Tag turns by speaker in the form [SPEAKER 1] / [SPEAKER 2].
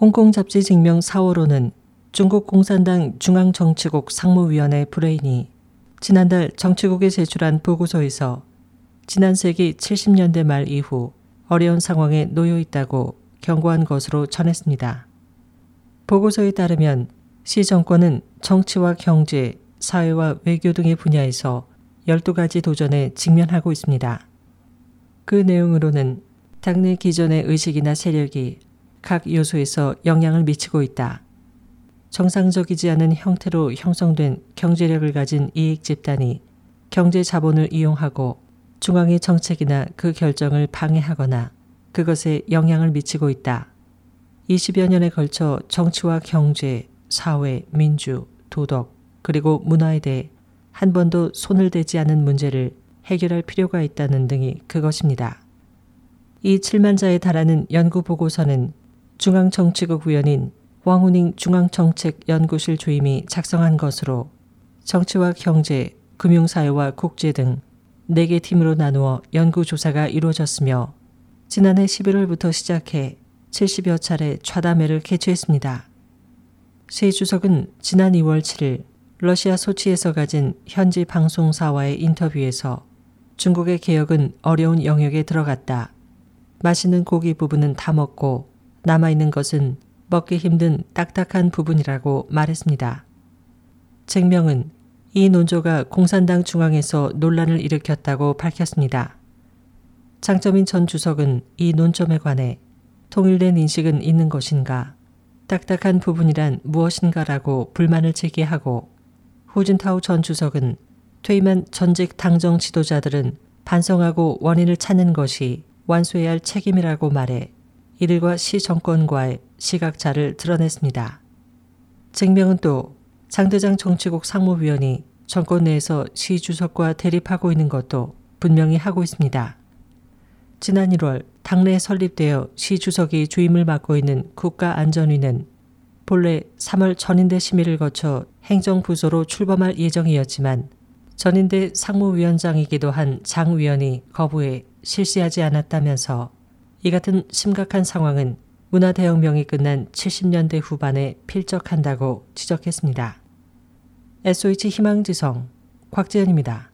[SPEAKER 1] 홍콩 잡지 증명 4호로는 중국 공산당 중앙정치국 상무위원회 브레인이 지난달 정치국에 제출한 보고서에서 지난 세기 70년대 말 이후 어려운 상황에 놓여 있다고 경고한 것으로 전했습니다. 보고서에 따르면 시 정권은 정치와 경제, 사회와 외교 등의 분야에서 12가지 도전에 직면하고 있습니다. 그 내용으로는 당내 기존의 의식이나 세력이 각 요소에서 영향을 미치고 있다. 정상적이지 않은 형태로 형성된 경제력을 가진 이익 집단이 경제 자본을 이용하고 중앙의 정책이나 그 결정을 방해하거나 그것에 영향을 미치고 있다. 20여 년에 걸쳐 정치와 경제, 사회, 민주, 도덕, 그리고 문화에 대해 한 번도 손을 대지 않은 문제를 해결할 필요가 있다는 등이 그것입니다. 이 7만 자에 달하는 연구 보고서는 중앙정치국 위원인 왕후닝 중앙정책연구실 주임이 작성한 것으로 정치와 경제, 금융사회와 국제 등 4개 팀으로 나누어 연구조사가 이루어졌으며 지난해 11월부터 시작해 70여 차례 좌담회를 개최했습니다. 시 주석은 지난 2월 7일 러시아 소치에서 가진 현지 방송사와의 인터뷰에서 중국의 개혁은 어려운 영역에 들어갔다. 맛있는 고기 부분은 다 먹고 남아있는 것은 먹기 힘든 딱딱한 부분이라고 말했습니다. 증명은 이 논조가 공산당 중앙에서 논란을 일으켰다고 밝혔습니다. 장점인 전 주석은 이 논점에 관해 통일된 인식은 있는 것인가, 딱딱한 부분이란 무엇인가라고 불만을 제기하고 후진타오 전 주석은 퇴임한 전직 당정 지도자들은 반성하고 원인을 찾는 것이 완수해야 할 책임이라고 말해 이들과 시 정권과의 시각차를 드러냈습니다. 증명은 또 장대장 정치국 상무위원이 정권 내에서 시 주석과 대립하고 있는 것도 분명히 하고 있습니다. 지난 1월 당내에 설립되어 시 주석이 주임을 맡고 있는 국가안전위는 본래 3월 전인대 심의를 거쳐 행정부서로 출범할 예정이었지만 전인대 상무위원장이기도 한 장 위원이 거부해 실시하지 않았다면서 이 같은 심각한 상황은 문화대혁명이 끝난 70년대 후반에 필적한다고 지적했습니다. SOH 희망지성 곽재현입니다.